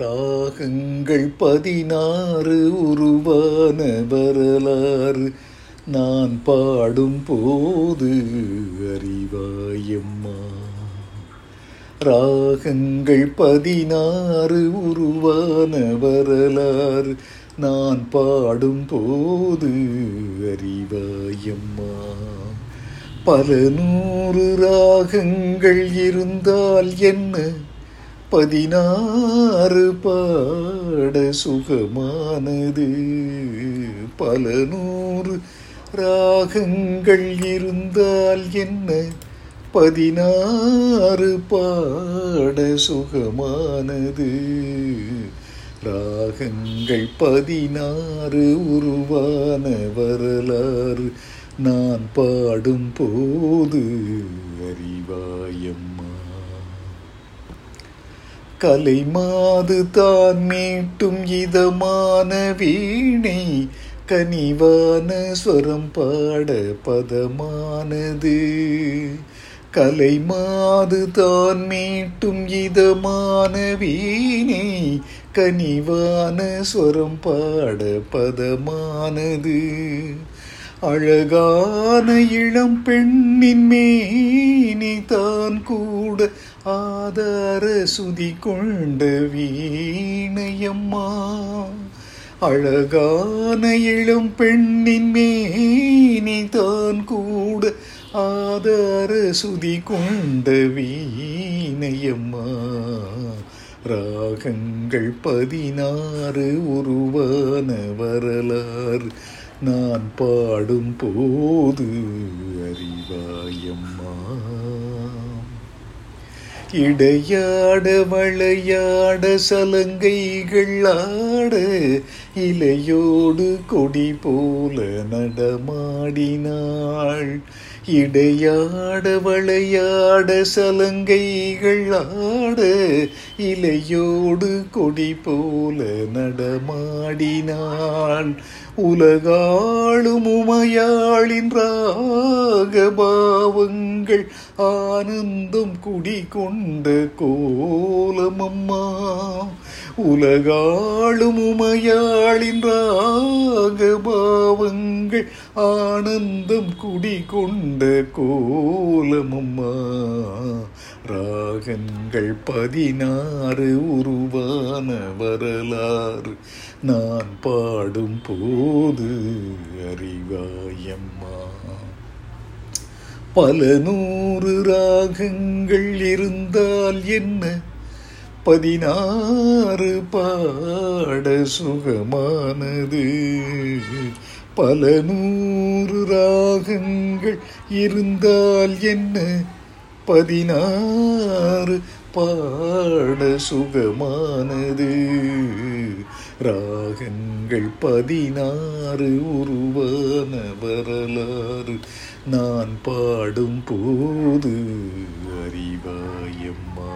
ராகங்கள் பதினாறு உருவான வரலாறு நான் பாடும் போது அறிவாயம்மா. ராகங்கள் பதினாறு உருவான வரலாறு நான் பாடும் போது அறிவாயம்மா. பல நூறு ராகங்கள் இருந்தால் என்ன? பதினாறு பாட சுகமானது பல நூறு ராகங்கள் இருந்தால் என்ன? பதினாறு பாட சுகமானது ராகங்கள் பதினாறு உருவான வரலாறு. நான் பாடும் போது அறிவாயம்மா. கலை மாது தான் மீட்டும் இதமான வீணை. கனிவான ஸ்வரம் பாட பதமானது. கலை மாது தான் மீட்டும் இதமான வீணை. கனிவான ஸ்வரம் பாட பதமானது. அழகான இளம் பெண்ணின் மேனி தான் கூட ஆதார சுதி கொண்ட வீணையம்மா. அழகான இளம் பெண்ணின் மேனி தான் கூட ஆதார சுதி கொண்ட வீணையம்மா. ராகங்கள் பதினாறு உருவான வரலாறு நான் பாடும் போது அறிவாயம்மா. இடையாட வளையாட சலங்கைகள் ஆட இலையோடு கொடி போல நடமாடினாள். இடையாட வளையாட சலங்கைகள் ஆட இலையோடு கொடி போல நடமாடினாள். உலகாளும் உமையாளின் ராகபாவங்கள் ஆனந்தம் குடிகொண்ட கோலமம்மா உலகாளும் உமையாளின் ராகபாவங்கள் ஆனந்தம் குடிகொண்ட கோலமம்மா ராகங்கள் பதினாறு உருவான வரலாறு நான் பாடும் போது அறிவாயம்மா. பல நூறு ராகங்கள் இருந்தால் என்ன? பதினாறு பாட சுகமானது. பல நூறு ராகங்கள் இருந்தால் என்ன? பதினாறு பாட சுகமானது. ராகங்கள் பதினாறு உருவான வரலாறு நான் பாடும் போது அறிவாயம்மா.